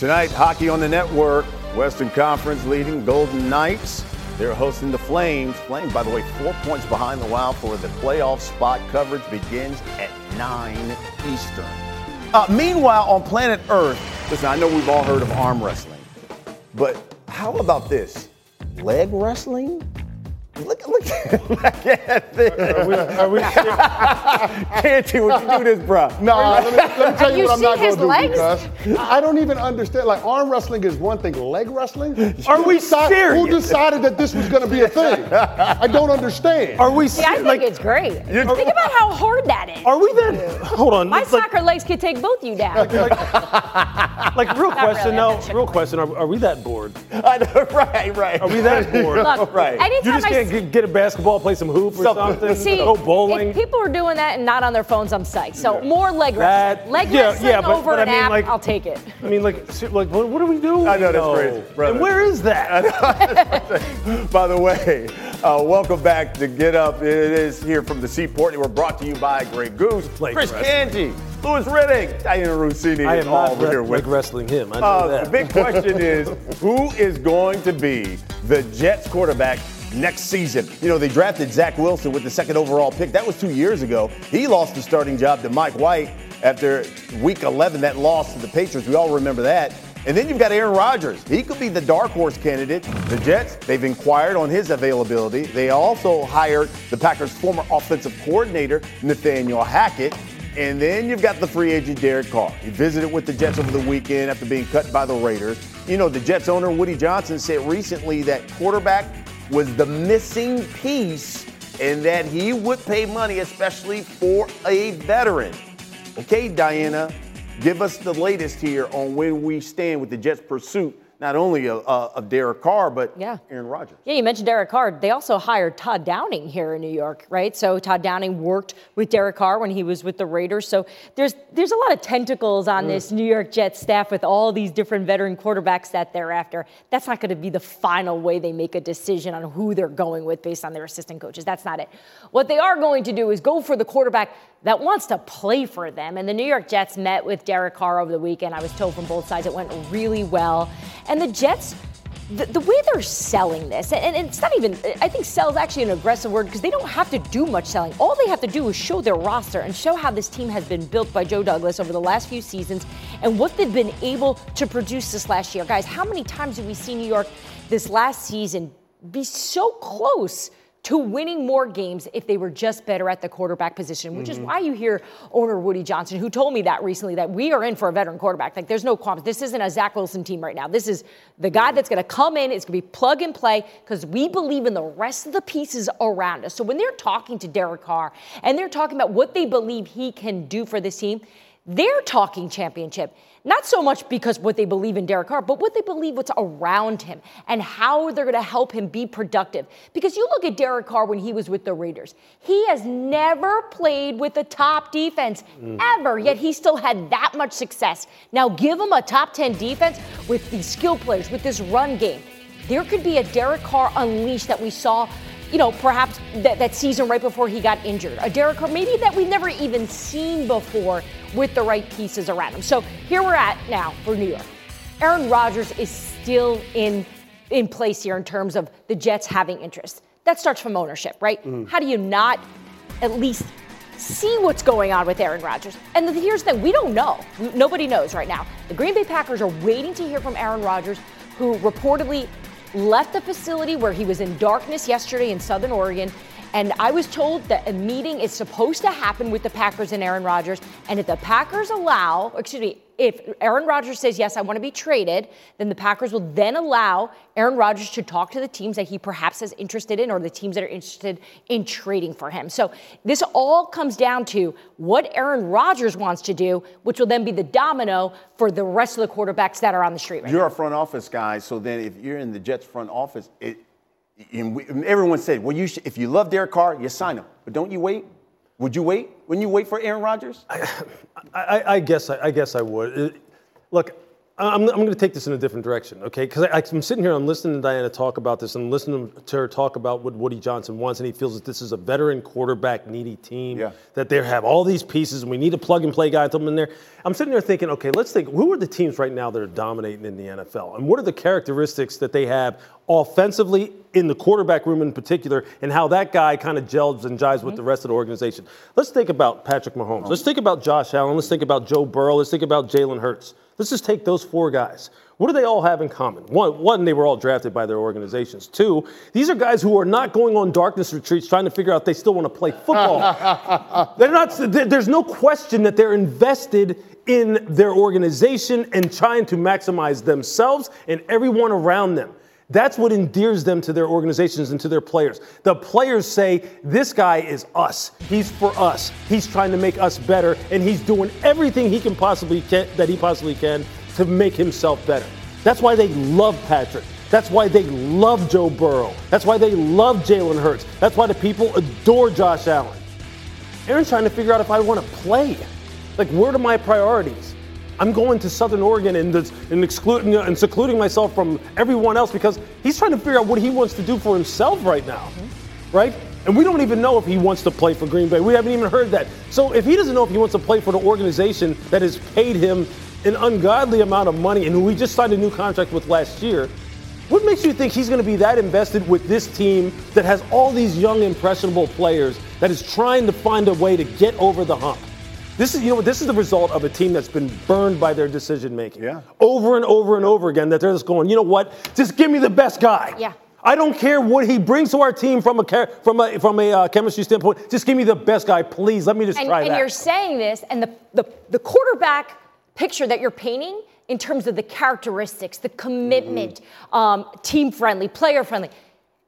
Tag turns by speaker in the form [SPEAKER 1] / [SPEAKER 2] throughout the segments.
[SPEAKER 1] Tonight, hockey on the network. Western Conference leading Golden Knights. They're hosting the Flames. Flames, by the way, four points behind the Wild for the playoff spot. Coverage begins at 9 Eastern. Uh, meanwhile, on planet Earth, listen, I know we've all heard of arm wrestling, but how about this? Leg wrestling? Look, look, look at this. Are we, are we Canty, would you do this, bro?
[SPEAKER 2] No, let me, let me tell you,
[SPEAKER 3] you
[SPEAKER 2] what I'm not going
[SPEAKER 3] his
[SPEAKER 2] to do
[SPEAKER 3] legs?
[SPEAKER 2] because I don't even understand. Like arm wrestling is one thing, leg wrestling.
[SPEAKER 4] Are we
[SPEAKER 2] Deci-
[SPEAKER 4] serious?
[SPEAKER 2] Who decided that this was going to be a thing? I don't understand.
[SPEAKER 4] Are we
[SPEAKER 3] See, I think
[SPEAKER 4] like?
[SPEAKER 3] it's great. Think about how hard that is.
[SPEAKER 4] Are we that? Hold on.
[SPEAKER 3] My
[SPEAKER 4] like,
[SPEAKER 3] soccer legs could take both you down.
[SPEAKER 4] like real question.
[SPEAKER 3] really,
[SPEAKER 4] No, real question. Are, are we that bored?
[SPEAKER 1] I know, right, right.
[SPEAKER 4] Are we that bored?
[SPEAKER 3] Look,
[SPEAKER 1] Right. You
[SPEAKER 4] You
[SPEAKER 3] anytime
[SPEAKER 4] just
[SPEAKER 3] I
[SPEAKER 4] can't
[SPEAKER 3] s-
[SPEAKER 4] get, get a basketball, play some hoop or
[SPEAKER 1] Something.
[SPEAKER 4] something.
[SPEAKER 3] see,
[SPEAKER 4] go bowling.
[SPEAKER 3] if people are doing that and not on their phones, I'm psyched. So more leg
[SPEAKER 4] That-
[SPEAKER 3] wrestling. Leg
[SPEAKER 4] yeah,
[SPEAKER 3] wrestling
[SPEAKER 4] yeah, but-
[SPEAKER 3] over
[SPEAKER 4] but I mean,
[SPEAKER 3] app,
[SPEAKER 4] like,
[SPEAKER 3] I'll take it.
[SPEAKER 4] I mean, like, like, what, what are we doing?
[SPEAKER 1] I know, that's crazy, brother.
[SPEAKER 4] And where is that?
[SPEAKER 1] By the way, uh, welcome back to Get Up. It is here from the Seaport. We're brought to you by Grey Goose,
[SPEAKER 4] Leg
[SPEAKER 1] Chris
[SPEAKER 4] wrestling.
[SPEAKER 1] Canty, Louis Riddick, Dianna Russini,
[SPEAKER 4] I
[SPEAKER 1] is
[SPEAKER 4] am
[SPEAKER 1] all
[SPEAKER 4] not
[SPEAKER 1] over here with us.
[SPEAKER 4] wrestling him. I know
[SPEAKER 1] Uh,
[SPEAKER 4] that.
[SPEAKER 1] the big question is who is going to be the Jets quarterback next season? You know, they drafted Zach Wilson with the second overall pick. That was two years ago. He lost the starting job to Mike White after week 11, that loss to the Patriots. We all remember that. And then you've got Aaron Rodgers. He could be the dark horse candidate. The Jets, they've inquired on his availability. They also hired the Packers' former offensive coordinator, Nathaniel Hackett. And then you've got the free agent Derek Carr. He visited with the Jets over the weekend after being cut by the Raiders. You know, the Jets owner, Woody Johnson, said recently that quarterback was the missing piece and that he would pay money, especially for a veteran. Okay, Dianna, give us the latest here on where we stand with the Jets' pursuit, not only of, of Derek Carr, but
[SPEAKER 3] Yeah.
[SPEAKER 1] Aaron Rodgers.
[SPEAKER 3] Yeah, you mentioned Derek Carr. They also hired Todd Downing here in New York, right? So Todd Downing worked with Derek Carr when he was with the Raiders. So there's there's a lot of tentacles on mm. this New York Jets staff with all these different veteran quarterbacks that they're after. That's not going to be the final way they make a decision on who they're going with based on their assistant coaches. That's not it. What they are going to do is go for the quarterback that wants to play for them. And the New York Jets met with Derek Carr over the weekend. I was told from both sides it went really well. And the Jets the, the way they're selling this, and, and it's not even, I think sell is actually an aggressive word because they don't have to do much selling. All they have to do is show their roster and show how this team has been built by Joe Douglas over the last few seasons and what they've been able to produce this last year. Guys, how many times have we seen New York this last season be so close? To winning more games if they were just better at the quarterback position, which is mm-hmm. why you hear owner Woody Johnson, who told me that recently, that we are in for a veteran quarterback. Like, there's no qualms. This isn't a Zach Wilson team right now. This is the guy mm-hmm. that's going to come in. It's going to be plug and play because we believe in the rest of the pieces around us. So when they're talking to Derek Carr and they're talking about what they believe he can do for this team, they're talking championship. Not so much because what they believe in Derek Carr, but what they believe what's around him and how they're going to help him be productive. Because you look at Derek Carr when he was with the Raiders, he has never played with a top defense mm. ever, yet he still had that much success. Now give him a top 10 defense with these skill players, with this run game. There could be a Derek Carr unleashed that we saw you know, perhaps that, that season right before he got injured. A Derek Carr, maybe that we've never even seen before with the right pieces around him. So here we're at now for New York. Aaron Rodgers is still in in place here in terms of the Jets having interest. That starts from ownership, right? Mm. How do you not at least see what's going on with Aaron Rodgers? And the, here's the thing, we don't know. Nobody knows right now. The Green Bay Packers are waiting to hear from Aaron Rodgers, who reportedly left the facility where he was in darkness yesterday in Southern Oregon. And I was told that a meeting is supposed to happen with the Packers and Aaron Rodgers. And if the Packers allow, excuse me, if Aaron Rodgers says, yes, I want to be traded, then the Packers will then allow Aaron Rodgers to talk to the teams that he perhaps is interested in or the teams that are interested in trading for him. So this all comes down to what Aaron Rodgers wants to do, which will then be the domino for the rest of the quarterbacks that are on the street right
[SPEAKER 1] You're
[SPEAKER 3] now.
[SPEAKER 1] a front office guy, so then if you're in the Jets front office, it, and everyone said, well, you should, if you love Derek Carr, you sign him. But don't you wait? Would you wait? Wouldn't you wait for Aaron Rodgers?
[SPEAKER 4] I, I, I guess I, I guess I would. It- look, I'm, I'm going to take this in a different direction, okay? Because I'm sitting here, I'm listening to Dianna talk about this, and listening to her talk about what Woody Johnson wants, and he feels that this is a veteran quarterback needy team,
[SPEAKER 1] Yeah.
[SPEAKER 4] that they have all these pieces, and we need a plug and play guy to them in there. I'm sitting there thinking, okay, let's think, who are the teams right now that are dominating in the NFL, and what are the characteristics that they have offensively in the quarterback room in particular, and how that guy kind of gels and jives with the rest of the organization. Let's think about Patrick Mahomes. Let's think about Josh Allen. Let's think about Joe Burrow. Let's think about Jalen Hurts. Let's just take those four guys. What do they all have in common? One, one, they were all drafted by their organizations. Two, these are guys who are not going on darkness retreats trying to figure out they still want to play football. they're not. There's no question that they're invested in their organization and trying to maximize themselves and everyone around them. That's what endears them to their organizations and to their players. The players say, This guy is us. He's for us. He's trying to make us better, and he's doing everything he can possibly can, that he possibly can to make himself better. That's why they love Patrick. That's why they love Joe Burrow. That's why they love Jalen Hurts. That's why the people adore Josh Allen. Aaron's trying to figure out if I want to play. Like, where are my priorities? I'm going to Southern Oregon and, and excluding and secluding myself from everyone else because he's trying to figure out what he wants to do for himself right now, mm-hmm. right? And we don't even know if he wants to play for Green Bay. We haven't even heard that. So if he doesn't know if he wants to play for the organization that has paid him an ungodly amount of money and who we just signed a new contract with last year, what makes you think he's going to be that invested with this team that has all these young, impressionable players that is trying to find a way to get over the hump? This is, you know, what, this is the result of a team that's been burned by their decision making.
[SPEAKER 1] Yeah.
[SPEAKER 4] Over and over and over again, that they're just going, you know what? Just give me the best guy.
[SPEAKER 3] Yeah.
[SPEAKER 4] I don't care what he brings to our team from a from a from a uh, chemistry standpoint. Just give me the best guy, please. Let me just
[SPEAKER 3] and,
[SPEAKER 4] try
[SPEAKER 3] and
[SPEAKER 4] that.
[SPEAKER 3] you're saying this, and the, the, the quarterback picture that you're painting in terms of the characteristics, the commitment,
[SPEAKER 4] Mm-hmm.
[SPEAKER 3] um, team friendly, player friendly,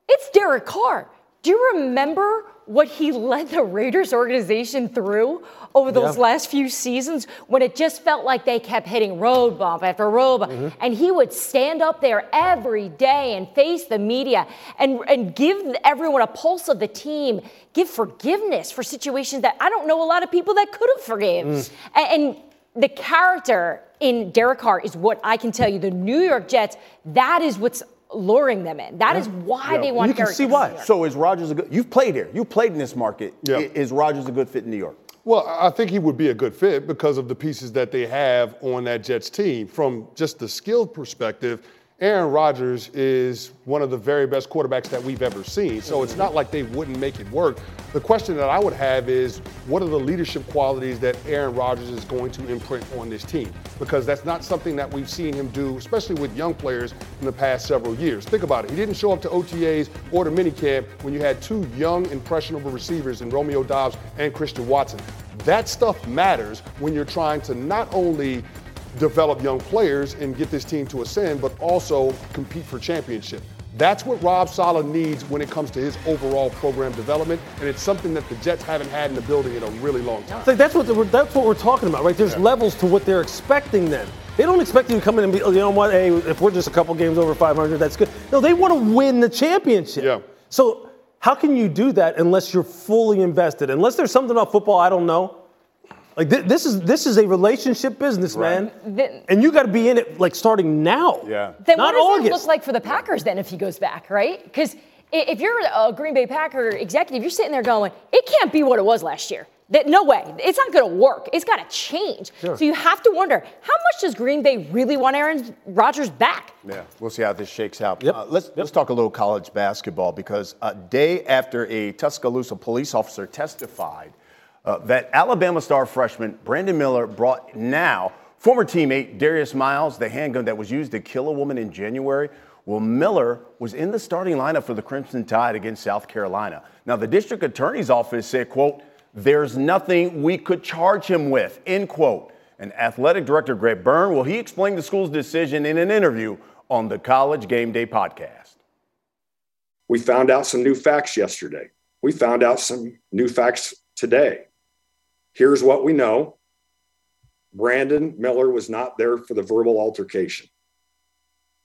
[SPEAKER 3] it's Derek Carr. Do you remember what he led the Raiders organization through over those
[SPEAKER 4] Yeah.
[SPEAKER 3] last few seasons when it just felt like they kept hitting road bump after road bump?
[SPEAKER 4] Mm-hmm.
[SPEAKER 3] And he would stand up there every day and face the media and, and give everyone a pulse of the team, give forgiveness for situations that I don't know a lot of people that could have forgave.
[SPEAKER 4] Mm.
[SPEAKER 3] And, and the character in Derek Carr is what I can tell you. The New York Jets, that is what's luring them in. That is why they want
[SPEAKER 4] You can
[SPEAKER 3] Derek
[SPEAKER 4] see why.
[SPEAKER 1] So is Rodgers a good? You've played here. You played in this market.
[SPEAKER 2] Yeah.
[SPEAKER 1] Is Rodgers a good fit in New York?
[SPEAKER 2] Well, I think he would be a good fit because of the pieces that they have on that Jets team. From just the skill perspective, Aaron Rodgers is one of the very best quarterbacks that we've ever seen. So it's not like they wouldn't make it work. The question that I would have is what are the leadership qualities that Aaron Rodgers is going to imprint on this team? Because that's not something that we've seen him do, especially with young players in the past several years. Think about it. He didn't show up to OTAs or the minicamp when you had two young, impressionable receivers in Romeo Doubs and Christian Watson. That stuff matters when you're trying to not only develop young players and get this team to ascend, but also compete for championship. That's what Robert Saleh needs when it comes to his overall program development, and it's something that the Jets haven't had in the building in a really long time.
[SPEAKER 4] Like that's what the, that's what we're talking about, right? There's levels to what they're expecting. Then they don't expect you to come in and be, oh, you know what? Hey, if we're just a couple games over 500, that's good. No, they want to win the championship.
[SPEAKER 2] Yeah.
[SPEAKER 4] So how can you do that unless you're fully invested? Unless there's something about football I don't know. Like thi- this is this is a relationship business, man,
[SPEAKER 3] Then-
[SPEAKER 4] and you got to be in it like starting now.
[SPEAKER 1] Yeah.
[SPEAKER 3] Then
[SPEAKER 4] not
[SPEAKER 3] what does
[SPEAKER 4] August.
[SPEAKER 3] it look like for the Packers then if he goes back, right? Because if you're a Green Bay Packer executive, you're sitting there going, it can't be what it was last year. That no way, it's not going to work. It's got to change. Sure. So you have to wonder how much does Green Bay really want Aaron Rodgers back?
[SPEAKER 1] Yeah, we'll see how this shakes out.
[SPEAKER 4] Yep.
[SPEAKER 1] Uh, let's let's talk a little college basketball because a day after a Tuscaloosa police officer testified uh, that Alabama star freshman Brandon Miller brought now former teammate Darius Miles the handgun that was used to kill a woman in January. Well, Miller was in the starting lineup for the Crimson Tide against South Carolina. Now, the district attorney's office said, "quote There's nothing we could charge him with." End quote. And athletic director Greg Byrne, well, he explained the school's decision in an interview on the College Game Day podcast.
[SPEAKER 5] We found out some new facts yesterday. We found out some new facts today. Here's what we know Brandon Miller was not there for the verbal altercation.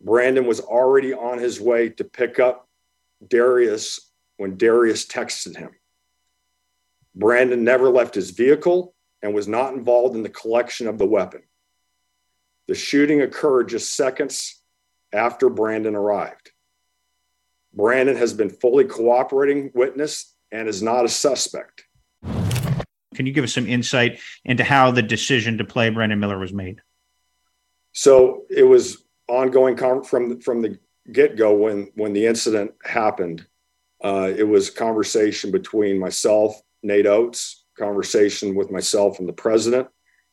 [SPEAKER 5] Brandon was already on his way to pick up Darius when Darius texted him. Brandon never left his vehicle and was not involved in the collection of the weapon. The shooting occurred just seconds after Brandon arrived. Brandon has been fully cooperating witness and is not a suspect.
[SPEAKER 6] Can you give us some insight into how the decision to play Brandon Miller was made?
[SPEAKER 5] So it was ongoing from from the get go when when the incident happened. Uh, it was conversation between myself, Nate Oats, conversation with myself and the president.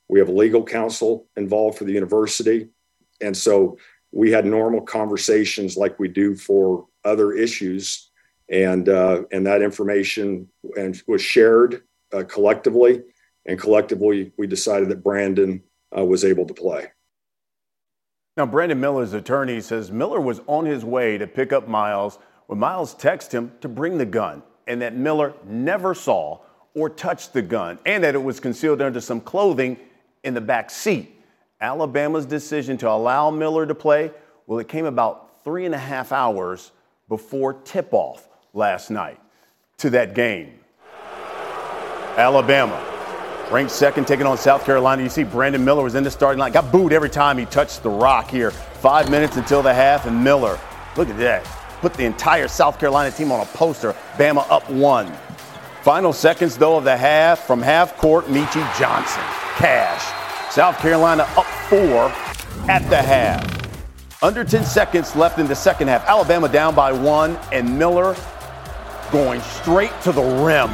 [SPEAKER 5] We have legal counsel involved for the university, and so we had normal conversations like we do for other issues, and uh, and that information and was shared uh, collectively, and collectively we decided that Brandon uh, was able to play.
[SPEAKER 1] Now, Brandon Miller's attorney says Miller was on his way to pick up Miles when Miles texted him to bring the gun, and that Miller never saw or touched the gun, and that it was concealed under some clothing in the back seat. Alabama's decision to allow Miller to play, well, it came about three and a half hours before tip off last night to that game. Alabama, ranked second, taking on South Carolina. You see Brandon Miller was in the starting line, got booed every time he touched the rock here. Five minutes until the half, and Miller, look at that, put the entire South Carolina team on a poster. Bama up one. Final seconds, though, of the half from half court, Meechie Johnson. Cash. South Carolina up four at the half. Under 10 seconds left in the second half. Alabama down by one, and Miller going straight to the rim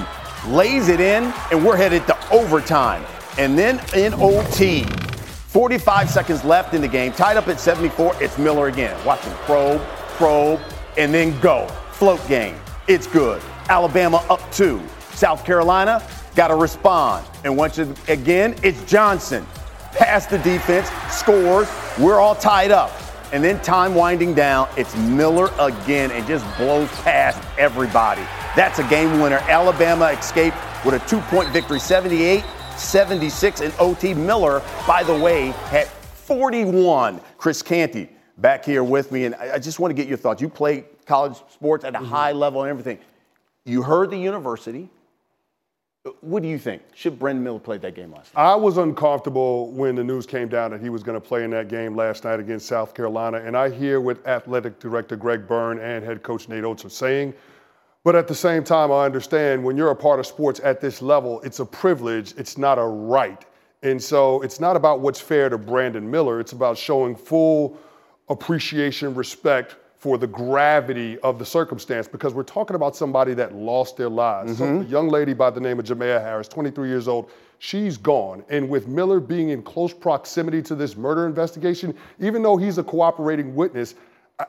[SPEAKER 1] lays it in, and we're headed to overtime. And then in OT, 45 seconds left in the game, tied up at 74. It's Miller again. Watch him probe, probe, and then go. Float game. It's good. Alabama up two. South Carolina got to respond. And once again, it's Johnson. Pass the defense, scores. We're all tied up. And then time winding down, it's Miller again and just blows past everybody. That's a game winner. Alabama escaped with a two point victory, 78 76 in OT. Miller, by the way, had 41. Chris Canty back here with me, and I just want to get your thoughts. You play college sports at a mm-hmm. high level and everything. You heard the university. What do you think? Should Brandon Miller play that game last night?
[SPEAKER 2] I was uncomfortable when the news came down that he was going to play in that game last night against South Carolina. And I hear what athletic director Greg Byrne and head coach Nate Oats are saying. But at the same time, I understand when you're a part of sports at this level, it's a privilege, it's not a right. And so it's not about what's fair to Brandon Miller, it's about showing full appreciation, respect for the gravity of the circumstance because we're talking about somebody that lost their lives. Mm-hmm. So a young lady by the name of Jamea Harris, 23 years old, she's gone. And with Miller being in close proximity to this murder investigation, even though he's a cooperating witness,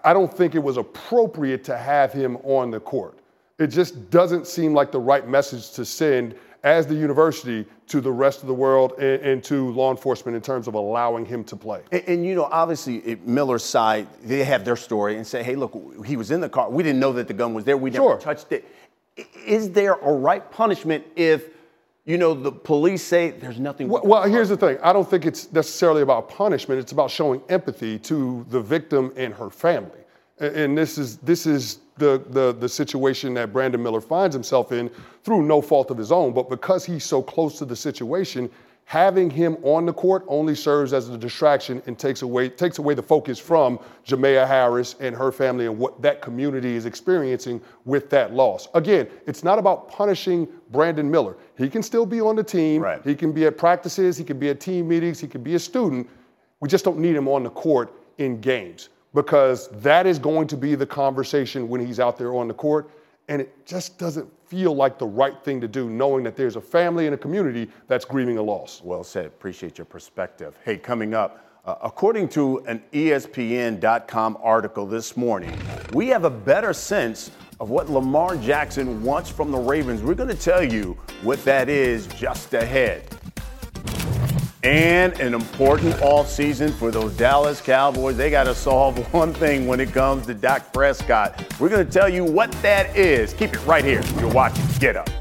[SPEAKER 2] I don't think it was appropriate to have him on the court. It just doesn't seem like the right message to send as the university to the rest of the world and, and, to law enforcement in terms of allowing him to play.
[SPEAKER 1] And, and you know, obviously, it, Miller's side, they have their story and say, hey, look, he was in the car. We didn't know that the gun was there. We never sure. touched it. Is there a right punishment if, you know, the police say there's nothing?
[SPEAKER 2] Well, well here's the thing. I don't think it's necessarily about punishment. It's about showing empathy to the victim and her family. And, this is this is the, the, the situation that Brandon Miller finds himself in through no fault of his own, but because he's so close to the situation, having him on the court only serves as a distraction and takes away takes away the focus from Jamea Harris and her family and what that community is experiencing with that loss. Again, it's not about punishing Brandon Miller. He can still be on the team. Right. He can be at practices. He can be at team meetings. He can be a student. We just don't need him on the court in games because that is going to be the conversation when he's out there on the court. And it just doesn't feel like the right thing to do, knowing that there's a family and a community that's grieving a loss.
[SPEAKER 1] Well said. Appreciate your perspective. Hey, coming up, uh, according to an ESPN.com article this morning, we have a better sense of what Lamar Jackson wants from the Ravens. We're going to tell you what that is just ahead and an important offseason for those Dallas Cowboys. They got to solve one thing when it comes to Dak Prescott. We're going to tell you what that is. Keep it right here. You're watching Get Up.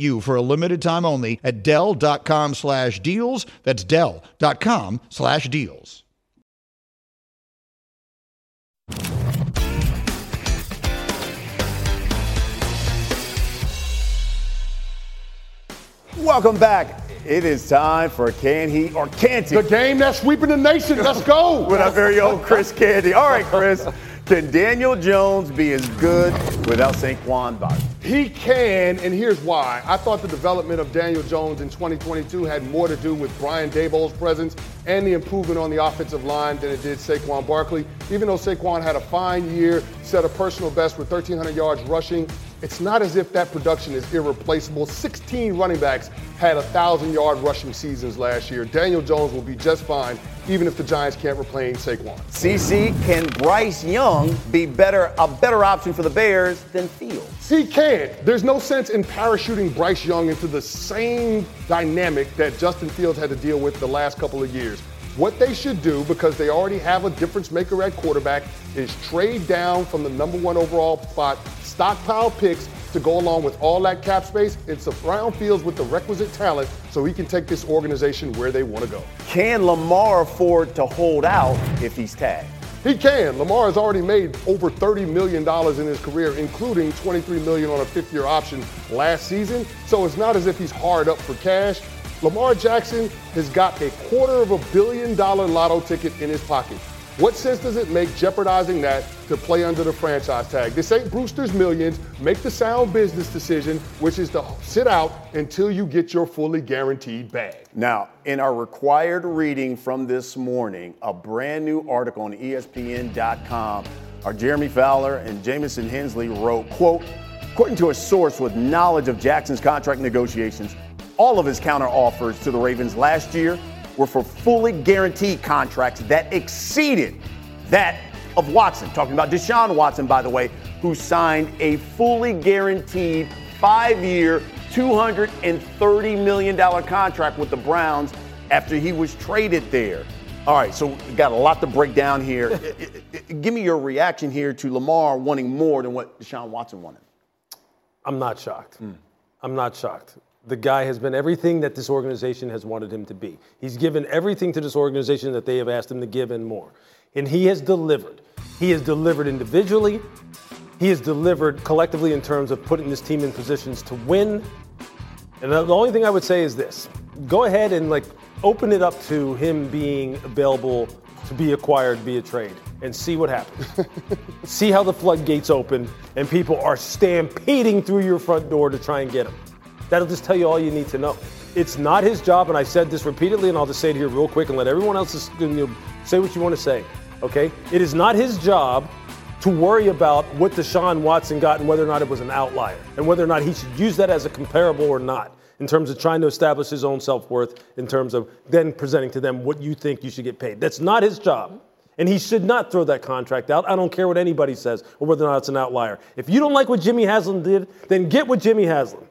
[SPEAKER 7] you for a limited time only at Dell.com slash deals. That's Dell.com slash deals.
[SPEAKER 1] Welcome back. It is time for Can He or Can't He?
[SPEAKER 2] The game that's sweeping the nation. Let's go.
[SPEAKER 1] With our very own Chris Canty. All right, Chris. Can Daniel Jones be as good without Saquon Barkley?
[SPEAKER 2] He can, and here's why. I thought the development of Daniel Jones in 2022 had more to do with Brian Daboll's presence and the improvement on the offensive line than it did Saquon Barkley. Even though Saquon had a fine year, set a personal best with 1,300 yards rushing, it's not as if that production is irreplaceable. 16 running backs had a 1,000 yard rushing seasons last year. Daniel Jones will be just fine, even if the Giants can't replace Saquon.
[SPEAKER 1] CC, can Bryce Young be better a better option for the Bears than Fields?
[SPEAKER 2] He can't. There's no sense in parachuting Bryce Young into the same dynamic that Justin Fields had to deal with the last couple of years. What they should do, because they already have a difference maker at quarterback, is trade down from the number one overall spot stockpile picks to go along with all that cap space and surround Fields with the requisite talent so he can take this organization where they want to go.
[SPEAKER 1] Can Lamar afford to hold out if he's tagged?
[SPEAKER 2] He can. Lamar has already made over $30 million in his career, including $23 million on a fifth-year option last season. So it's not as if he's hard up for cash. Lamar Jackson has got a quarter of a billion dollar lotto ticket in his pocket. What sense does it make jeopardizing that to play under the franchise tag? This ain't Brewster's Millions. Make the sound business decision, which is to sit out until you get your fully guaranteed bag.
[SPEAKER 1] Now, in our required reading from this morning, a brand new article on ESPN.com, our Jeremy Fowler and Jamison Hensley wrote, quote, according to a source with knowledge of Jackson's contract negotiations, all of his counter offers to the Ravens last year were for fully guaranteed contracts that exceeded that of Watson. Talking about Deshaun Watson, by the way, who signed a fully guaranteed five year, $230 million contract with the Browns after he was traded there. All right, so we got a lot to break down here. Give me your reaction here to Lamar wanting more than what Deshaun Watson wanted.
[SPEAKER 4] I'm not shocked. Hmm. I'm not shocked. The guy has been everything that this organization has wanted him to be. He's given everything to this organization that they have asked him to give and more. And he has delivered. He has delivered individually. He has delivered collectively in terms of putting this team in positions to win. And the only thing I would say is this go ahead and like open it up to him being available to be acquired via trade and see what happens. see how the floodgates open and people are stampeding through your front door to try and get him. That'll just tell you all you need to know. It's not his job, and I said this repeatedly, and I'll just say it here real quick and let everyone else say what you want to say. Okay? It is not his job to worry about what Deshaun Watson got and whether or not it was an outlier, and whether or not he should use that as a comparable or not, in terms of trying to establish his own self worth, in terms of then presenting to them what you think you should get paid. That's not his job. And he should not throw that contract out. I don't care what anybody says or whether or not it's an outlier. If you don't like what Jimmy Haslam did, then get with Jimmy Haslam.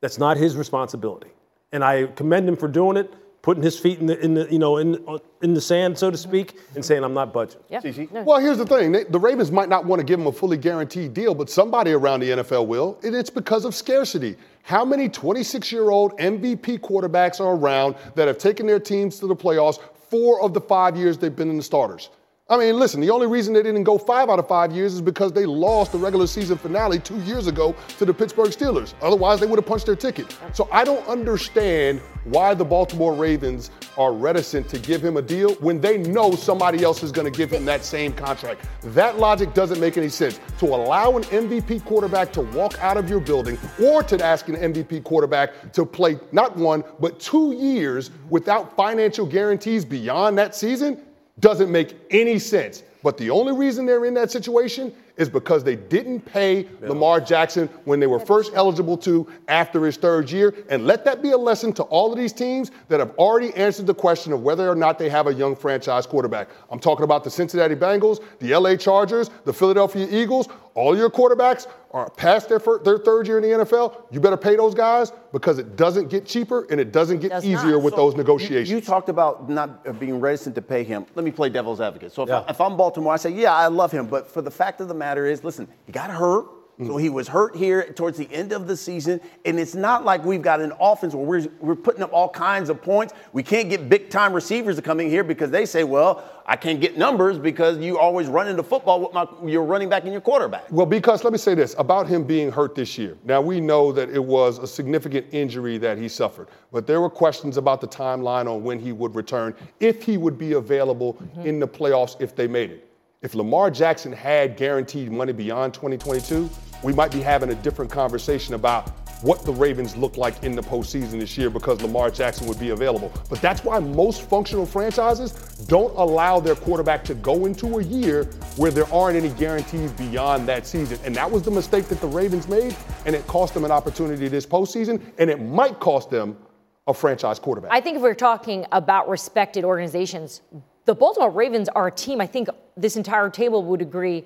[SPEAKER 4] That's not his responsibility. And I commend him for doing it. putting his feet in the, in the you know in uh, in the sand, so to speak, and saying I'm not budging.
[SPEAKER 3] Yeah. No.
[SPEAKER 2] Well, here's the thing: They- the Ravens might not want to give him a fully guaranteed deal, but somebody around the NFL will, and it's because of scarcity. How many 26-year-old MVP quarterbacks are around that have taken their teams to the playoffs four of the five years they've been in the starters? I mean, listen, the only reason they didn't go five out of five years is because they lost the regular season finale two years ago to the Pittsburgh Steelers. Otherwise, they would have punched their ticket. So I don't understand why the Baltimore Ravens are reticent to give him a deal when they know somebody else is going to give him that same contract. That logic doesn't make any sense. To allow an MVP quarterback to walk out of your building or to ask an MVP quarterback to play not one, but two years without financial guarantees beyond that season doesn't make any sense. But the only reason they're in that situation is because they didn't pay Lamar Jackson when they were first eligible to after his third year. And let that be a lesson to all of these teams that have already answered the question of whether or not they have a young franchise quarterback. I'm talking about the Cincinnati Bengals, the LA Chargers, the Philadelphia Eagles. All your quarterbacks are past their, fir- their third year in the NFL. You better pay those guys because it doesn't get cheaper and it doesn't get
[SPEAKER 3] Does
[SPEAKER 2] easier
[SPEAKER 3] not.
[SPEAKER 2] with
[SPEAKER 3] So
[SPEAKER 2] those negotiations.
[SPEAKER 8] you talked about not uh, being reticent to pay him. Let me play devil's advocate. So if,
[SPEAKER 4] Yeah.
[SPEAKER 8] I, if I'm Baltimore, I say, yeah, I love him. But for the fact of the matter is, listen, he got hurt. So he was hurt here towards the end of the season. And it's not like we've got an offense where we're, we're putting up all kinds of points. We can't get big time receivers to come in here because they say, well, I can't get numbers because you always run into football with my, your running back and your quarterback.
[SPEAKER 2] Well, because let me say this about him being hurt this year. Now, we know that it was a significant injury that he suffered, but there were questions about the timeline on when he would return, if he would be available in the playoffs if they made it. If Lamar Jackson had guaranteed money beyond 2022, we might be having a different conversation about what the Ravens look like in the postseason this year because Lamar Jackson would be available. But that's why most functional franchises don't allow their quarterback to go into a year where there aren't any guarantees beyond that season. And that was the mistake that the Ravens made, and it cost them an opportunity this postseason, and it might cost them a franchise quarterback.
[SPEAKER 3] I think if we're talking about respected organizations, the Baltimore Ravens are a team I think this entire table would agree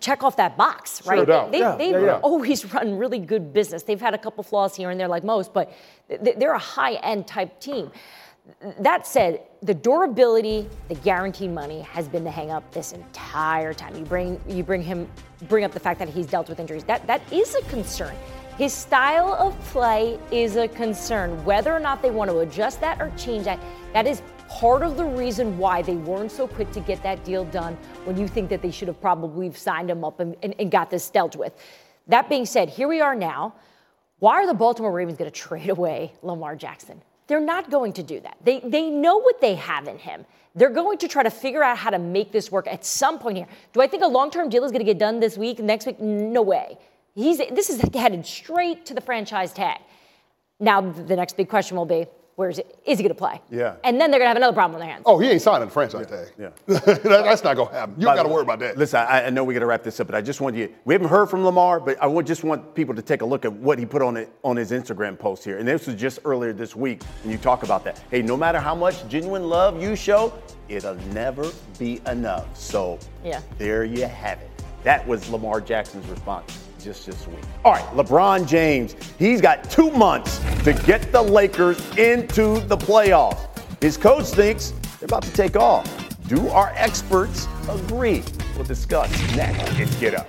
[SPEAKER 3] check off that box, right?
[SPEAKER 2] doubt.
[SPEAKER 3] They,
[SPEAKER 2] Yeah,
[SPEAKER 3] they've
[SPEAKER 2] yeah, yeah.
[SPEAKER 3] always run really good business. They've had a couple flaws here and there, like most, but they're a high end type team. That said, the durability, the guaranteed money has been the hang up this entire time. You bring you bring him bring up the fact that he's dealt with injuries. That that is a concern. His style of play is a concern. Whether or not they want to adjust that or change that, that is part of the reason why they weren't so quick to get that deal done when you think that they should have probably signed him up and, and, and got this dealt with. That being said, here we are now. Why are the Baltimore Ravens going to trade away Lamar Jackson? They're not going to do that. They, they know what they have in him. They're going to try to figure out how to make this work at some point here. Do I think a long term deal is going to get done this week, next week? No way. He's, this is headed straight to the franchise tag. Now, the next big question will be where is, it, is he going to play?
[SPEAKER 1] Yeah.
[SPEAKER 3] And then they're going to have another problem on their hands.
[SPEAKER 2] oh, he ain't signing the franchise tag.
[SPEAKER 8] Yeah.
[SPEAKER 2] That- that's not going to happen. You
[SPEAKER 8] By
[SPEAKER 2] got to worry about that.
[SPEAKER 8] Listen, I, I know we got to wrap this up, but I just want you. We haven't heard from Lamar, but I would just want people to take a look at what he put on it on his Instagram post here. And this was just earlier this week, and you talk about that. Hey, no matter how much genuine love you show, it'll never be enough. So
[SPEAKER 3] Yeah.
[SPEAKER 8] there you have it. That was Lamar Jackson's response just this week. All right,
[SPEAKER 1] LeBron James, he's got two months to get the Lakers into the playoffs. His coach thinks they're about to take off. Do our experts agree? We'll discuss next. It's Get Up.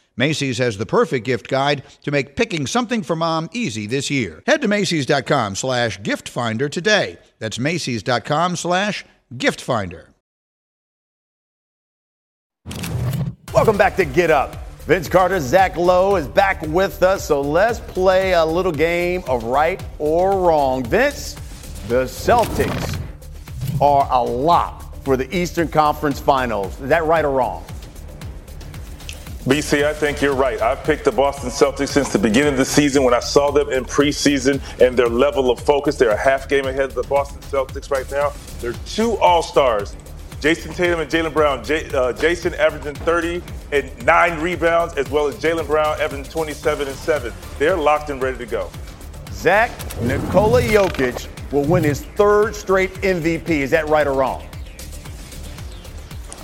[SPEAKER 7] Macy's has the perfect gift guide to make picking something for mom easy this year. Head to Macy's.com slash gift finder today. That's Macy's.com slash gift finder.
[SPEAKER 1] Welcome back to Get Up. Vince Carter, Zach Lowe is back with us, so let's play a little game of right or wrong. Vince, the Celtics are a lock for the Eastern Conference Finals. Is that right or wrong?
[SPEAKER 9] BC, I think you're right. I've picked the Boston Celtics since the beginning of the season when I saw them in preseason and their level of focus. They're a half game ahead of the Boston Celtics right now. They're two All Stars, Jayson Tatum and Jaylen Brown. J- uh, Jayson averaging 30 and nine rebounds, as well as Jaylen Brown averaging 27 and seven. They're locked and ready to go.
[SPEAKER 1] Zach, Nikola Jokic will win his third straight MVP. Is that right or wrong?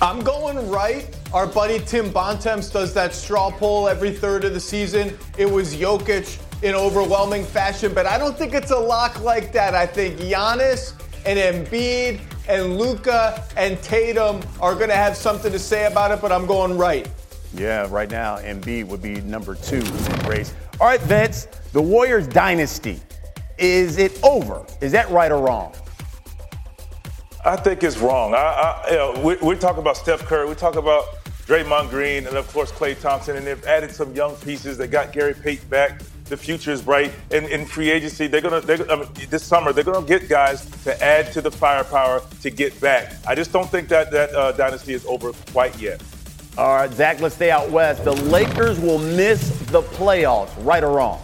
[SPEAKER 10] I'm going right. Our buddy Tim Bontemps does that straw poll every third of the season. It was Jokic in overwhelming fashion, but I don't think it's a lock like that. I think Giannis and Embiid and Luka and Tatum are going to have something to say about it, but I'm going right.
[SPEAKER 1] Yeah, right now, Embiid would be number two in the race. All right, Vince, the Warriors dynasty. Is it over? Is that right or wrong?
[SPEAKER 9] I think it's wrong. I, I, you know, we, we talk about Steph Curry, we talk about Draymond Green, and of course Klay Thompson, and they've added some young pieces. They got Gary Payton back. The future is bright. And in free agency, they're gonna, they're, I mean, this summer, they're gonna get guys to add to the firepower to get back. I just don't think that that uh, dynasty is over quite yet.
[SPEAKER 1] All right, Zach, let's stay out west. The Lakers will miss the playoffs, right or wrong?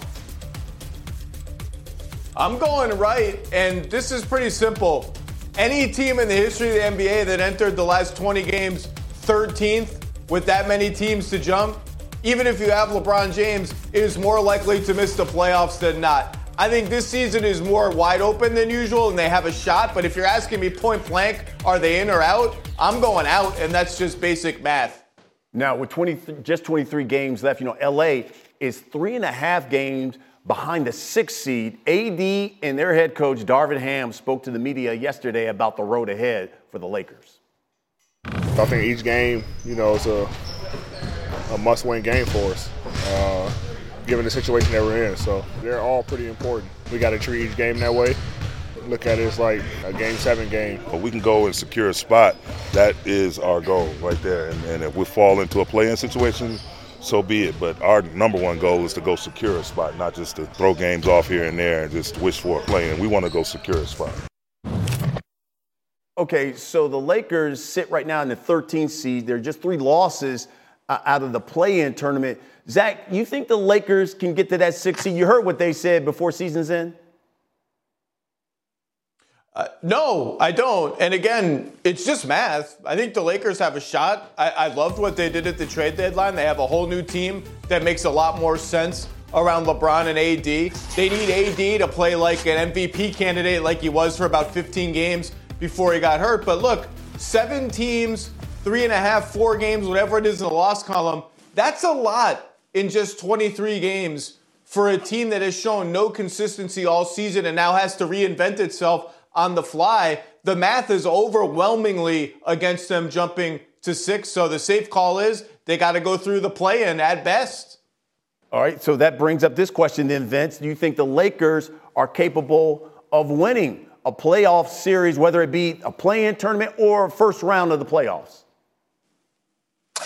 [SPEAKER 10] I'm going right, and this is pretty simple. Any team in the history of the NBA that entered the last 20 games 13th with that many teams to jump, even if you have LeBron James, is more likely to miss the playoffs than not. I think this season is more wide open than usual and they have a shot, but if you're asking me point blank, are they in or out? I'm going out, and that's just basic math.
[SPEAKER 1] Now, with 20, just 23 games left, you know, LA is three and a half games behind the sixth seed. AD and their head coach, Darvin Ham, spoke to the media yesterday about the road ahead for the Lakers.
[SPEAKER 11] I think each game, you know, is a, a must-win game for us, uh, given the situation that we're in. So they're all pretty important. We got to treat each game that way. Look at it as like a game seven game.
[SPEAKER 12] But we can go and secure a spot. That is our goal right there. And, and if we fall into a play-in situation, so be it. But our number one goal is to go secure a spot, not just to throw games off here and there and just wish for a play. And we want to go secure a spot.
[SPEAKER 1] Okay, so the Lakers sit right now in the 13th seed. They're just three losses uh, out of the play-in tournament. Zach, you think the Lakers can get to that sixth seed? You heard what they said before season's end.
[SPEAKER 10] Uh, no, I don't. And again, it's just math. I think the Lakers have a shot. I, I loved what they did at the trade deadline. They have a whole new team that makes a lot more sense around LeBron and AD. They need AD to play like an MVP candidate, like he was for about 15 games before he got hurt. But look, seven teams, three and a half, four games, whatever it is in the loss column, that's a lot in just 23 games for a team that has shown no consistency all season and now has to reinvent itself on the fly. The math is overwhelmingly against them jumping to six. So the safe call is they got to go through the play in at best.
[SPEAKER 1] All right, so that brings up this question then, Vince. Do you think the Lakers are capable of winning a playoff series, whether it be a play in tournament or first round of the playoffs?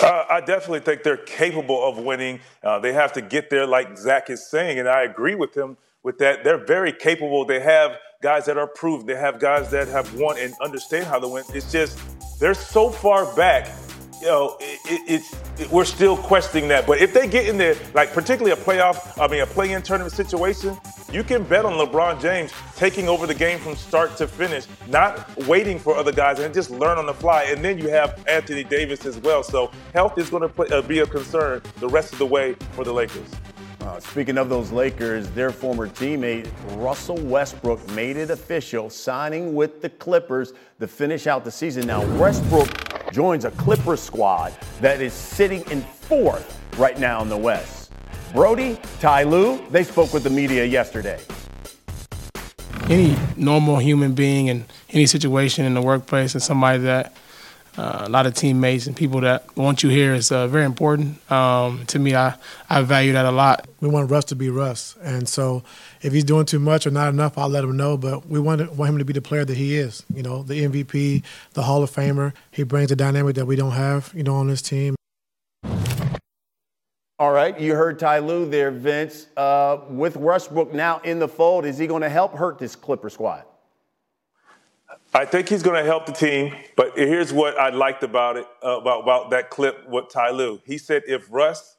[SPEAKER 9] Uh, I definitely think they're capable of winning. Uh, they have to get there, like Zach is saying, and I agree with him with that. They're very capable. They have guys that are proved. They have guys that have won and understand how to win. It's just they're so far back you know, it, it, it, we're still questioning that. But if they get in there, like particularly a playoff, I mean, a play-in tournament situation, you can bet on LeBron James taking over the game from start to finish, not waiting for other guys, and just learn on the fly. And then you have Anthony Davis as well. So health is going to uh, be a concern the rest of the way for the Lakers.
[SPEAKER 1] Uh, speaking of those Lakers, their former teammate Russell Westbrook made it official, signing with the Clippers to finish out the season. Now, Westbrook joins a Clippers squad that is sitting in fourth right now in the West. Brody, Ty Lue, they spoke with the media yesterday.
[SPEAKER 13] Any normal human being in any situation in the workplace and somebody that uh, a lot of teammates and people that want you here is uh, very important. Um, to me, I, I value that a lot.
[SPEAKER 14] We want Russ to be Russ. And so if he's doing too much or not enough, I'll let him know. But we want, want him to be the player that he is, you know, the MVP, the Hall of Famer. He brings a dynamic that we don't have, you know, on this team.
[SPEAKER 1] All right, you heard Ty Lue there, Vince. Uh, with Westbrook now in the fold, is he going to help hurt this Clipper squad?
[SPEAKER 9] I think he's going to help the team, but here's what I liked about it uh, about about that clip. with Ty Lue he said: if Russ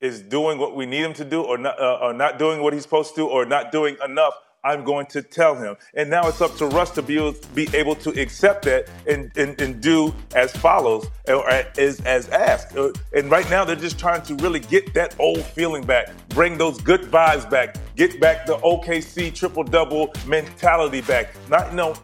[SPEAKER 9] is doing what we need him to do, or not, uh, or not doing what he's supposed to or not doing enough, I'm going to tell him. And now it's up to Russ to be able, be able to accept that and, and, and do as follows, or as, as asked. Uh, and right now, they're just trying to really get that old feeling back, bring those good vibes back, get back the OKC triple double mentality back. Not, you know,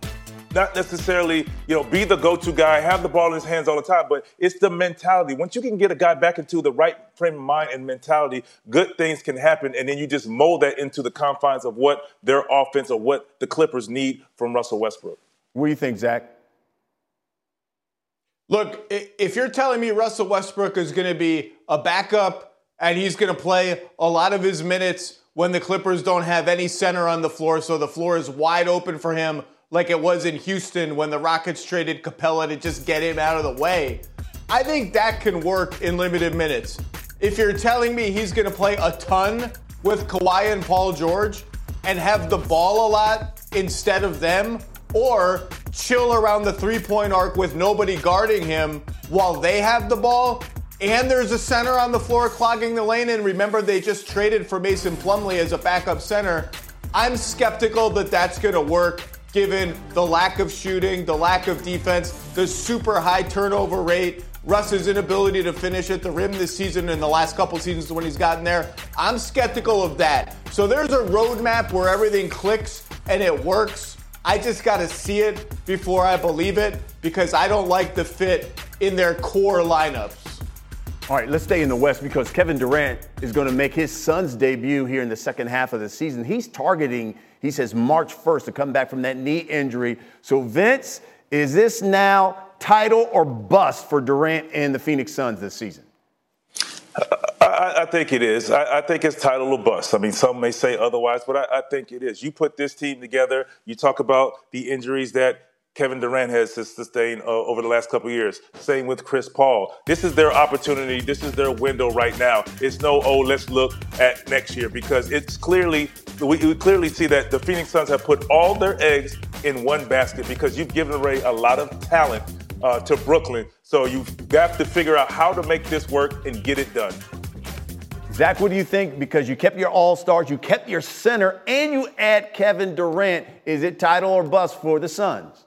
[SPEAKER 9] not necessarily, you know, be the go-to guy, have the ball in his hands all the time, but it's the mentality. Once you can get a guy back into the right frame of mind and mentality, good things can happen, and then you just mold that into the confines of what their offense or what the Clippers need from Russell Westbrook.
[SPEAKER 1] What do you think, Zach?
[SPEAKER 10] Look, if you're telling me Russell Westbrook is going to be a backup and he's going to play a lot of his minutes when the Clippers don't have any center on the floor, so the floor is wide open for him like it was in Houston when the Rockets traded Capela to just get him out of the way. I think that can work in limited minutes. If you're telling me he's going to play a ton with Kawhi and Paul George and have the ball a lot instead of them, or chill around the three point arc with nobody guarding him while they have the ball, and there's a center on the floor clogging the lane, and remember they just traded for Mason Plumlee as a backup center. I'm skeptical that that's going to work given the lack of shooting, the lack of defense, the super high turnover rate, Russ's inability to finish at the rim this season and the last couple seasons when he's gotten there. I'm skeptical of that. So there's a roadmap where everything clicks and it works. I just got to see it before I believe it because I don't like the fit in their core lineups.
[SPEAKER 1] All right, let's stay in the West because Kevin Durant is going to make his Suns debut here in the second half of the season. He's targeting he says March 1st to come back from that knee injury. So, Vince, is this now title or bust for Durant and the Phoenix Suns this season?
[SPEAKER 9] I, I, think it is. I, I, think it's title or bust. I mean, some may say otherwise, but I, I think it is. You put this team together. You talk about the injuries that Kevin Durant has sustained uh, over the last couple years. Same with Chris Paul. This is their opportunity. This is their window right now. It's no, oh, let's look at next year because it's clearly, we, we clearly see that the Phoenix Suns have put all their eggs in one basket because you've given away a lot of talent uh, to Brooklyn. So you've got to figure out how to make this work and get it done.
[SPEAKER 1] Zach, what do you think? Because you kept your all stars, you kept your center, and you add Kevin Durant. Is it title or bust for the Suns?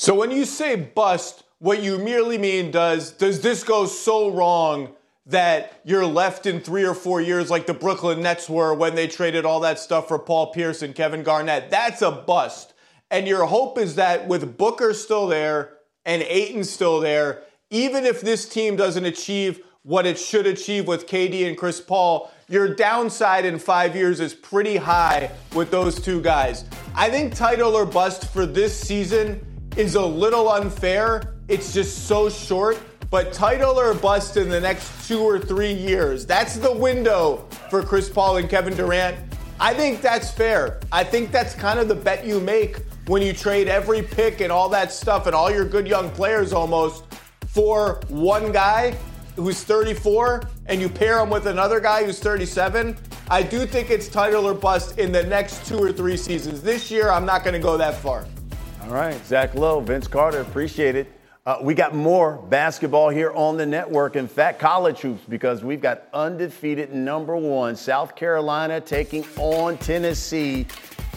[SPEAKER 10] So when you say bust, what you merely mean does does this go so wrong that you're left in three or four years like the Brooklyn Nets were when they traded all that stuff for Paul Pierce and Kevin Garnett? That's a bust. And your hope is that with Booker still there and Ayton still there, even if this team doesn't achieve what it should achieve with KD and Chris Paul, your downside in five years is pretty high with those two guys. I think title or bust for this season is a little unfair. It's just so short. But title or bust in the next two or three years. That's the window for Chris Paul and Kevin Durant. I think that's fair. I think that's kind of the bet you make when you trade every pick and all that stuff and all your good young players almost for one guy who's 34 and you pair him with another guy who's 37. I do think it's title or bust in the next two or three seasons. This year, I'm not going to go that far.
[SPEAKER 1] All right, Zach Lowe, Vince Carter, appreciate it. Uh, we got more basketball here on the network. In fact, college hoops, because we've got undefeated number one South Carolina taking on Tennessee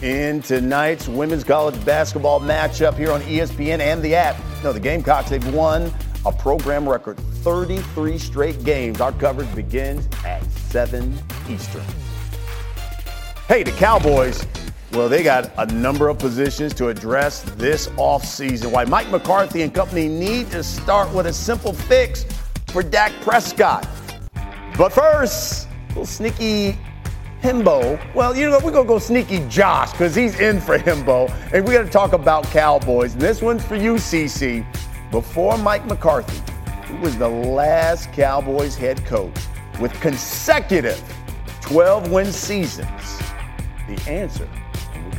[SPEAKER 1] in tonight's women's college basketball matchup here on ESPN and the app. No, the Gamecocks, they've won a program record 33 straight games. Our coverage begins at 7 Eastern. Hey, the Cowboys, well, they got a number of positions to address this offseason. Why Mike McCarthy and company need to start with a simple fix for Dak Prescott. But first, little sneaky Himbo. Well, you know, we're going to go sneaky Josh because he's in for Himbo. And we're going to talk about Cowboys. And this one's for you, CC. Before Mike McCarthy, who was the last Cowboys head coach with consecutive 12 win seasons? The answer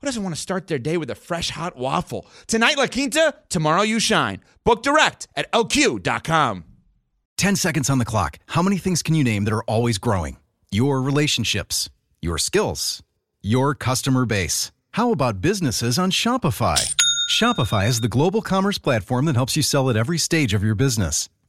[SPEAKER 15] who doesn't want to start their day with a fresh hot waffle? Tonight, La Quinta, tomorrow, you shine. Book direct at lq.com.
[SPEAKER 16] 10 seconds on the clock. How many things can you name that are always growing? Your relationships, your skills, your customer base. How about businesses on Shopify? Shopify is the global commerce platform that helps you sell at every stage of your business.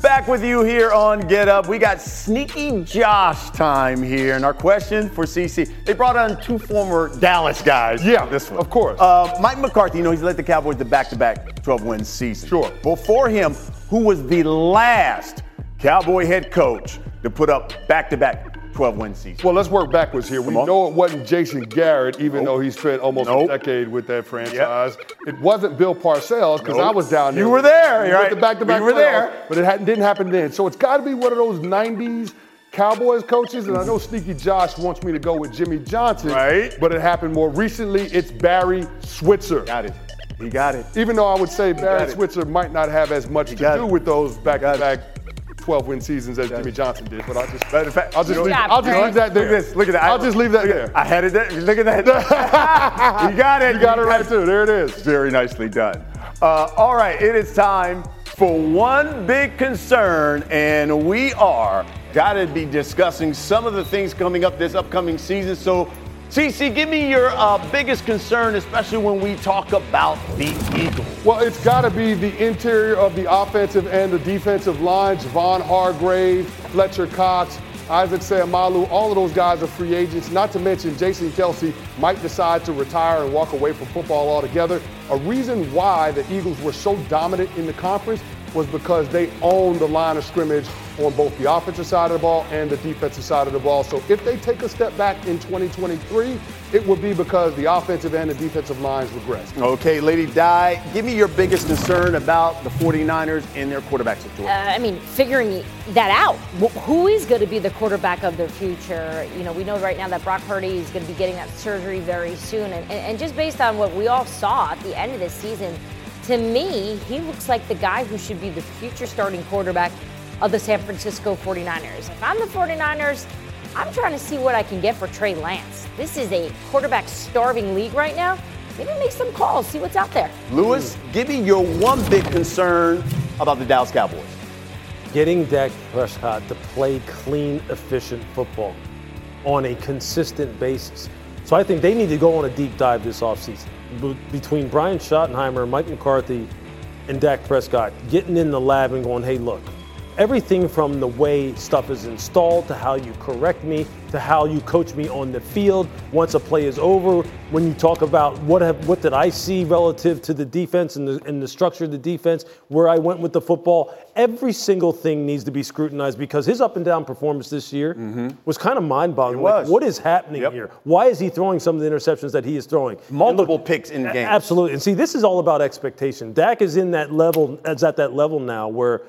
[SPEAKER 1] Back with you here on Get Up. We got sneaky Josh time here. And our question for CC they brought on two former Dallas guys.
[SPEAKER 2] Yeah,
[SPEAKER 1] this one.
[SPEAKER 2] of course.
[SPEAKER 1] Uh, Mike McCarthy, you know, he's led the Cowboys to back to back 12 win season.
[SPEAKER 2] Sure.
[SPEAKER 1] Before him, who was the last Cowboy head coach to put up back to back 12 win season?
[SPEAKER 2] Well, let's work backwards here. We know it wasn't Jason Garrett, even
[SPEAKER 1] Nope.
[SPEAKER 2] though he spent almost
[SPEAKER 1] Nope.
[SPEAKER 2] a decade with that franchise. It wasn't Bill Parcells because I was down there.
[SPEAKER 1] You were there,
[SPEAKER 2] We
[SPEAKER 1] right.
[SPEAKER 2] to back-to-back
[SPEAKER 1] You were there.
[SPEAKER 2] but it hadn't, didn't happen then. So it's got to be one of those '90s Cowboys coaches, and I know Sneaky Josh wants me to go with Jimmy Johnson,
[SPEAKER 1] Right.
[SPEAKER 2] But it happened more recently. It's Barry Switzer.
[SPEAKER 1] Got it. He got it.
[SPEAKER 2] Even though I would say Barry. Switzer might not have as much to do
[SPEAKER 1] it.
[SPEAKER 2] with those back-to-back 12-win seasons as Jimmy Johnson did, but I'll just,
[SPEAKER 1] Matter of fact,
[SPEAKER 2] I'll just leave, I'll just leave that there.
[SPEAKER 1] Look at this. Look at that.
[SPEAKER 2] I'll just leave that there.
[SPEAKER 1] I had it there. Look at that. you got it.
[SPEAKER 2] You got it right too. There it is.
[SPEAKER 1] Very nicely done. Uh, all right, it is time for one big concern, and we are got to be discussing some of the things coming up this upcoming season. So, CC, give me your uh, biggest concern, especially when we talk about the Eagles.
[SPEAKER 2] Well, it's got to be the interior of the offensive and the defensive lines. Javon Hargrave, Fletcher Cox, Isaac Seumalo, all of those guys are free agents. Not to mention Jason Kelce might decide to retire and walk away from football altogether. A reason why the Eagles were so dominant in the conference was because they owned the line of scrimmage on both the offensive side of the ball and the defensive side of the ball. So if they take a step back in 2023, it would be because the offensive and the defensive lines regress.
[SPEAKER 1] Okay, Lady Di, give me your biggest concern about the 49ers and their quarterback situation.
[SPEAKER 3] Uh, I mean, figuring that out. Who is going to be the quarterback of their future? You know, we know right now that Brock Purdy is going to be getting that surgery very soon. And, and, and just based on what we all saw at the end of this season, to me, he looks like the guy who should be the future starting quarterback of the San Francisco 49ers. If I'm the 49ers, I'm trying to see what I can get for Trey Lance. This is a quarterback starving league right now. Maybe make some calls, see what's out there.
[SPEAKER 1] Louis, give me your one big concern about the Dallas Cowboys.
[SPEAKER 4] Getting Dak Prescott to play clean, efficient football on a consistent basis. So I think they need to go on a deep dive this offseason. Be- Between Brian Schottenheimer, Mike McCarthy, and Dak Prescott, getting in the lab and going, hey, look, everything from the way stuff is installed to how you correct me to how you coach me on the field once a play is over. When you talk about what have, what did I see relative to the defense and the, and the structure of the defense, where I went with the football, every single thing needs to be scrutinized because his up and down performance this year was kind of mind boggling.
[SPEAKER 8] Mm-hmm.
[SPEAKER 4] Like, what is happening here? Why is he throwing some of the interceptions that he is throwing?
[SPEAKER 8] Multiple picks in games.
[SPEAKER 4] Absolutely. And see, this is all about expectation. Dak is in that level, is at that level now where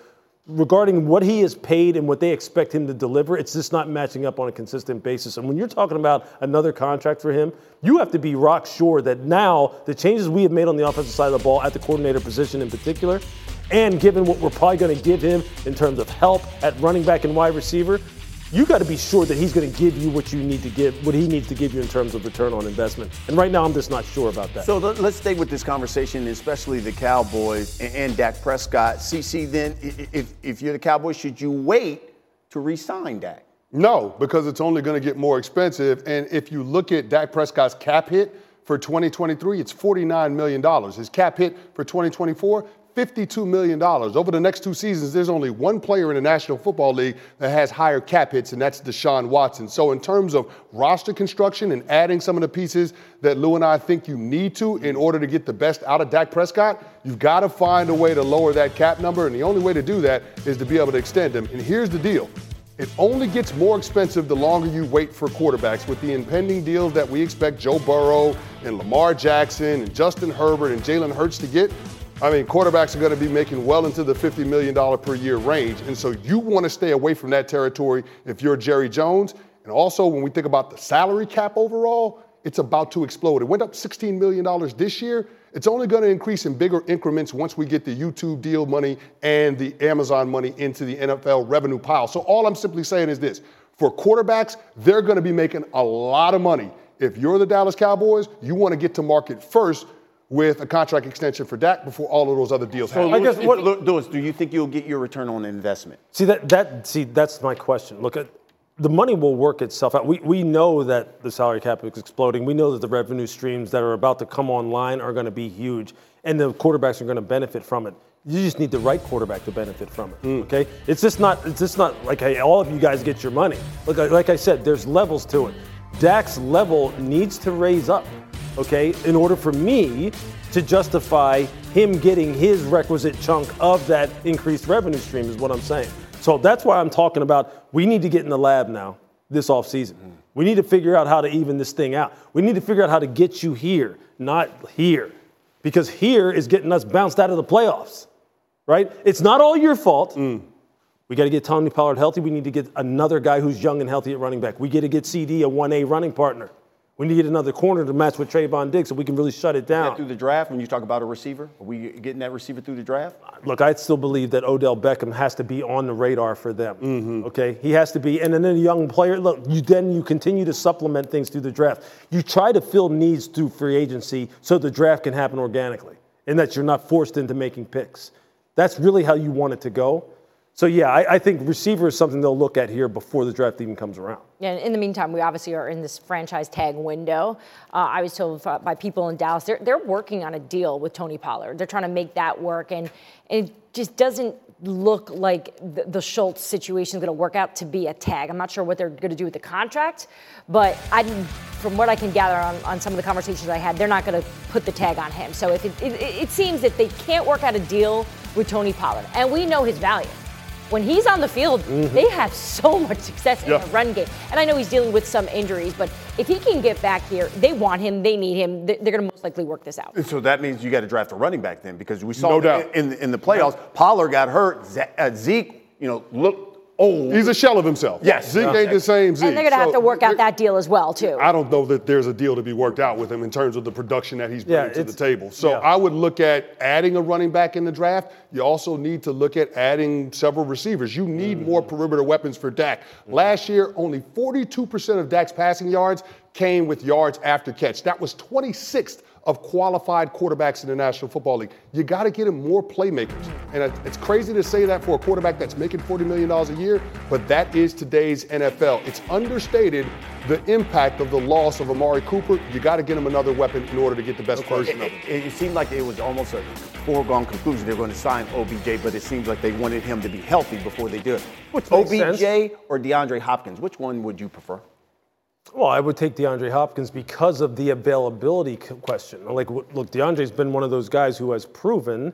[SPEAKER 4] regarding what he is paid and what they expect him to deliver, it's just not matching up on a consistent basis. And when you're talking about another contract for him, you have to be rock sure that now the changes we have made on the offensive side of the ball at the coordinator position in particular, and given what we're probably going to give him in terms of help at running back and wide receiver, you got to be sure that he's going to give you what you need to give, what he needs to give you in terms of return on investment. And right now, I'm just not sure about that.
[SPEAKER 8] So let- let's stay with this conversation, especially the Cowboys and, and Dak Prescott. CC, then, i- i- if, if you're the Cowboys, should you wait to re-sign Dak?
[SPEAKER 2] No, because it's only going to get more expensive. And if you look at Dak Prescott's cap hit for 2023, it's $49 million. His cap hit for 2024, $52 million. Over the next two seasons, there's only one player in the National Football League that has higher cap hits, and that's Deshaun Watson. So, in terms of roster construction and adding some of the pieces that Lou and I think you need to in order to get the best out of Dak Prescott, you've got to find a way to lower that cap number. And the only way to do that is to be able to extend him. And here's the deal. It only gets more expensive the longer you wait for quarterbacks. With the impending deals that we expect Joe Burrow and Lamar Jackson and Justin Herbert and Jalen Hurts to get, I mean, quarterbacks are going to be making well into the $50 million per year range. And so you want to stay away from that territory if you're Jerry Jones. And also, when we think about the salary cap overall, it's about to explode. It went up $16 million this year. It's only going to increase in bigger increments once we get the YouTube deal money and the Amazon money into the NFL revenue pile. So all I'm simply saying is this for quarterbacks, they're going to be making a lot of money. If you're the Dallas Cowboys, you want to get to market first with a contract extension for Dak before all of those other deals
[SPEAKER 8] So,
[SPEAKER 2] happen.
[SPEAKER 8] Louis, if- Lu- Louis, do you think you'll get your return on investment?
[SPEAKER 4] See that that see that's my question. Look at the money will work itself out. We we know that the salary cap is exploding. We know that the revenue streams that are about to come online are going to be huge, and the quarterbacks are going to benefit from it. You just need the right quarterback to benefit from it. Hmm. Okay, it's just not it's just not like hey, all of you guys get your money. Look, like- like I said, there's levels to it. Dak's level needs to raise up. Okay, in order for me to justify him getting his requisite chunk of that increased revenue stream is what I'm saying. So that's why I'm talking about we need to get in the lab now this offseason. Mm. We need to figure out how to even this thing out. We need to figure out how to get you here, not here. Because here is getting us bounced out of the playoffs, right? It's not all your fault. Mm. We got to get Tony Pollard healthy. We need to get another guy who's young and healthy at running back. We get to get CD a 1A running partner. We need another corner to match with Trevon Diggs so we can really shut it down.
[SPEAKER 8] Through the draft, when you talk about a receiver, are we getting that receiver through the draft?
[SPEAKER 4] Look, I still believe that Odell Beckham has to be on the radar for them. Mm-hmm. Okay, he has to be, and then a young player. Look, you then you continue to supplement things through the draft. You try to fill needs through free agency so the draft can happen organically, and that you're not forced into making picks. That's really how you want it to go. So yeah, I, I think receiver is something they'll look at here before the draft even comes around.
[SPEAKER 3] Yeah, and in the meantime, we obviously are in this franchise tag window. Uh, I was told by people in Dallas they're they're working on a deal with Tony Pollard. They're trying to make that work, and it just doesn't look like the, the Schultz situation is going to work out to be a tag. I'm not sure what they're going to do with the contract, but I, from what I can gather on, on some of the conversations I had, they're not going to put the tag on him. So if it, it, it seems that they can't work out a deal with Tony Pollard, and we know his value when he's on the field, they have so much success in
[SPEAKER 8] Yeah.
[SPEAKER 3] the run game. And I know he's dealing with some injuries, but if he can get back here, they want him, they need him. They- They're going to most likely work this out.
[SPEAKER 8] So that means you got to draft a running back then, because we saw
[SPEAKER 2] No doubt.
[SPEAKER 8] in, in the playoffs, Pollard got hurt. Uh, Zeke, you know, looked old.
[SPEAKER 2] He's a shell of himself.
[SPEAKER 8] Yes.
[SPEAKER 2] Zeke ain't the same Zeke.
[SPEAKER 3] And they're going to have to work out that deal as well, too.
[SPEAKER 2] I don't know that there's a deal to be worked out with him in terms of the production that he's bringing
[SPEAKER 4] Yeah,
[SPEAKER 2] to the table. So
[SPEAKER 4] yeah.
[SPEAKER 2] I would look at adding a running back in the draft. You also need to look at adding several receivers. You need
[SPEAKER 4] Mm.
[SPEAKER 2] more perimeter weapons for Dak. Last year, only 42% of Dak's passing yards came with yards after catch. That was 26th of qualified quarterbacks in the National Football League. You got to get him more playmakers. And it's crazy to say that for a quarterback that's making $40 million a year, but that is today's NFL. It's understated the impact of the loss of Amari Cooper. You got to get him another weapon in order to get the best version
[SPEAKER 1] it,
[SPEAKER 2] of him.
[SPEAKER 1] It, it, seemed like it was almost a foregone conclusion they were going to sign OBJ, but it seems like they wanted him to be healthy before they do it.
[SPEAKER 4] Which
[SPEAKER 1] OBJ
[SPEAKER 4] sense.
[SPEAKER 1] or DeAndre Hopkins? Which one would you prefer?
[SPEAKER 4] Well, I would take DeAndre Hopkins because of the availability question. Like, look, DeAndre's been one of those guys who has proven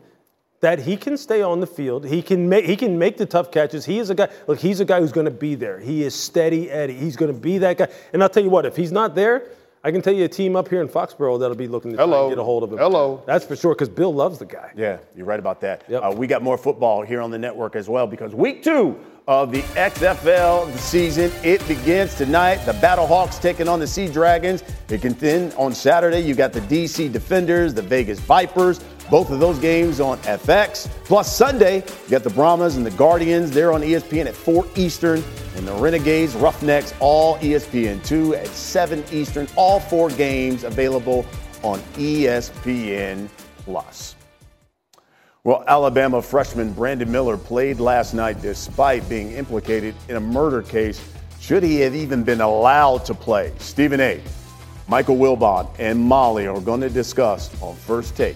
[SPEAKER 4] that he can stay on the field. He can make he can make the tough catches. He is a guy. Look, he's a guy who's going to be there. He is steady Eddie. He's going to be that guy. And I'll tell you what, if he's not there, I can tell you a team up here in Foxborough that'll be looking to
[SPEAKER 2] Hello.
[SPEAKER 4] get a hold of him.
[SPEAKER 2] Hello.
[SPEAKER 4] That's for sure because Bill loves the guy.
[SPEAKER 1] Yeah, you're right about that.
[SPEAKER 4] Yep.
[SPEAKER 1] Uh, we got more football here on the network as well because week two of the XFL season. It begins tonight. The Battlehawks taking on the Sea Dragons. It can then on Saturday you got the DC Defenders, the Vegas Vipers. Both of those games on FX. Plus Sunday, you got the Brahmas and the Guardians. They're on ESPN at 4 Eastern. And the Renegades, Roughnecks, all ESPN2 at 7 Eastern. All four games available on ESPN Plus. Well, Alabama freshman Brandon Miller played last night despite being implicated in a murder case. Should he have even been allowed to play? Stephen A., Michael Wilbon, and Molly are going to discuss on First Take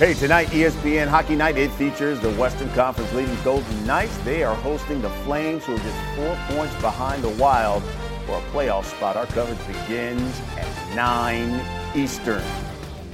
[SPEAKER 1] Hey, tonight, ESPN Hockey Night, it features the Western Conference leading Golden Knights. They are hosting the Flames, who are just four points behind the Wild for a playoff spot. Our coverage begins at 9 Eastern.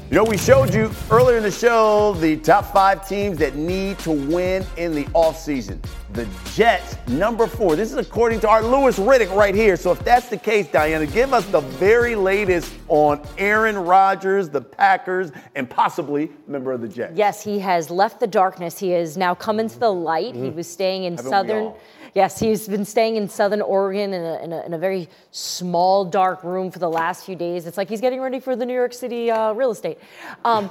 [SPEAKER 1] You know, we showed you earlier in the show the top five teams that need to win in the offseason. The Jets, number four. This is according to our Louis Riddick right here. So if that's the case, Dianna, give us the very latest on Aaron Rodgers, the Packers, and possibly a member of the Jets.
[SPEAKER 3] Yes, he has left the darkness. He has now come into the light. He mm-hmm. was staying in
[SPEAKER 1] Haven't
[SPEAKER 3] southern. Yes, he's been staying in Southern Oregon in a, in, a, in a very small, dark room for the last few days. It's like he's getting ready for the New York City uh, real estate. Um,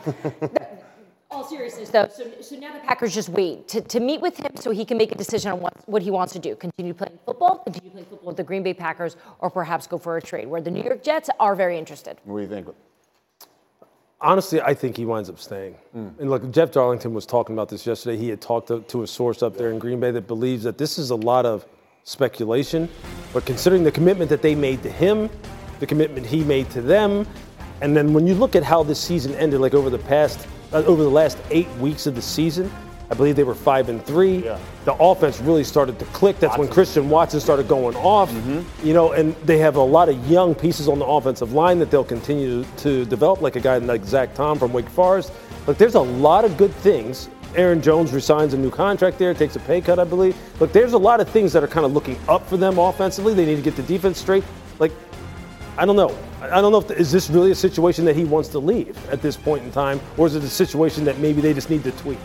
[SPEAKER 3] all seriousness, though, so, so now the Packers just wait to, to meet with him so he can make a decision on what, what he wants to do. Continue playing football, continue playing football with the Green Bay Packers, or perhaps go for a trade, where the New York Jets are very interested.
[SPEAKER 1] What do you think?
[SPEAKER 4] Honestly, I think he winds up staying. And look, Jeff Darlington was talking about this yesterday. He had talked to, to a source up there in Green Bay that believes that this is a lot of speculation, but considering the commitment that they made to him, the commitment he made to them, and then when you look at how this season ended, like over the past, uh, over the last eight weeks of the season, I believe they were five and three. The offense really started to click. That's when Christian Watson started going off. Mm-hmm. You know, and they have a lot of young pieces on the offensive line that they'll continue to, develop, like a guy like Zach Tom from Wake Forest. Look, there's a lot of good things. Aaron Jones resigns a new contract there, takes a pay cut, I believe. Look, there's a lot of things that are kind of looking up for them offensively. They need to get the defense straight. Like, I don't know. I don't know if is this really a situation that he wants to leave at this point in time, or is it a situation that maybe they just need to tweak?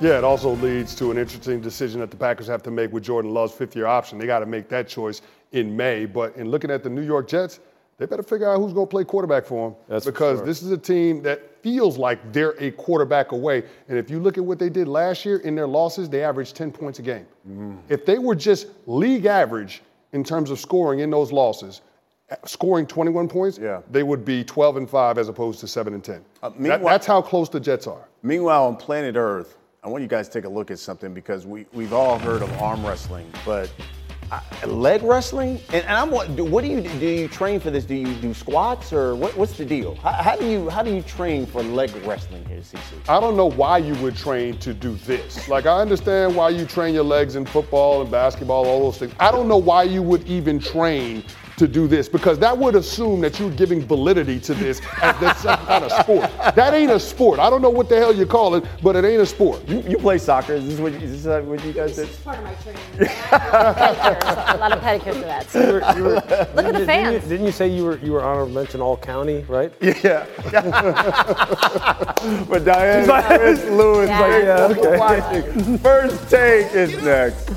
[SPEAKER 2] Yeah, it also leads to an interesting decision that the Packers have to make with Jordan Love's fifth year option. They got to make that choice in May. But in looking at the New York Jets, they better figure out who's going to play quarterback for them.
[SPEAKER 4] That's
[SPEAKER 2] because
[SPEAKER 4] sure.
[SPEAKER 2] this is a team that feels like they're a quarterback away. And if you look at what they did last year in their losses, they averaged 10 points a game. If they were just league average in terms of scoring in those losses, scoring 21 points,
[SPEAKER 1] Yeah.
[SPEAKER 2] they would be 12 and 5 as opposed to 7 and 10.
[SPEAKER 1] Uh,
[SPEAKER 2] That- that's how close the Jets are.
[SPEAKER 1] Meanwhile, on planet Earth, I want you guys to take a look at something because we, we've all heard of arm wrestling, but I, leg wrestling? And, and I'm what, do, what do you do? You train for this? Do you do squats or what, what's the deal? How, how do you how do you train for leg wrestling here, CC?
[SPEAKER 2] I don't know why you would train to do this. Like, I understand why you train your legs in football and basketball, all those things. I don't know why you would even train to do this because that would assume that you're giving validity to this as this some kind of sport. That ain't a sport. I don't know what the hell you call it, but it ain't a sport.
[SPEAKER 1] You, you play soccer. Is this what, you- is this what you guys did?
[SPEAKER 3] part of my training. a lot of pedicures for that.
[SPEAKER 4] You were- you were-
[SPEAKER 3] Look at the
[SPEAKER 4] didn't you-
[SPEAKER 3] fans.
[SPEAKER 4] Didn't you say you were you were honorable mention all county, right?
[SPEAKER 1] Yeah. but Diane Chris Lewis,
[SPEAKER 3] Yeah.
[SPEAKER 1] like,
[SPEAKER 4] Yeah, okay.
[SPEAKER 1] First take is next.